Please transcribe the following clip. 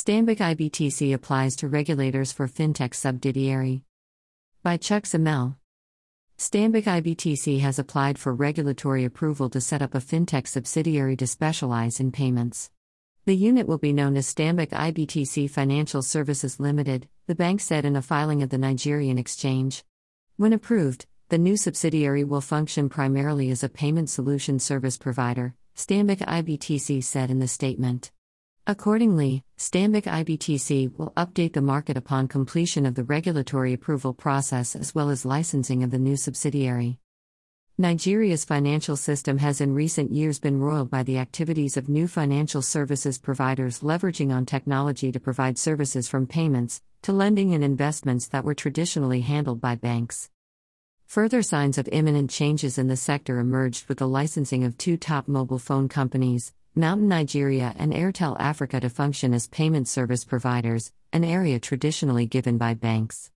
Stanbic IBTC applies to regulators for fintech subsidiary. By Chuck Zemel. Stanbic IBTC has applied for regulatory approval to set up a fintech subsidiary to specialize in payments. The unit will be known as Stanbic IBTC Financial Services Limited, the bank said in a filing at the Nigerian exchange. When approved, the new subsidiary will function primarily as a payment solution service provider, Stanbic IBTC said in the statement. Accordingly, Stanbic IBTC will update the market upon completion of the regulatory approval process as well as licensing of the new subsidiary. Nigeria's financial system has in recent years been roiled by the activities of new financial services providers leveraging on technology to provide services from payments to lending and investments that were traditionally handled by banks. Further signs of imminent changes in the sector emerged with the licensing of two top mobile phone companies, MTN Nigeria and Airtel Africa to function as payment service providers, an area traditionally given by banks.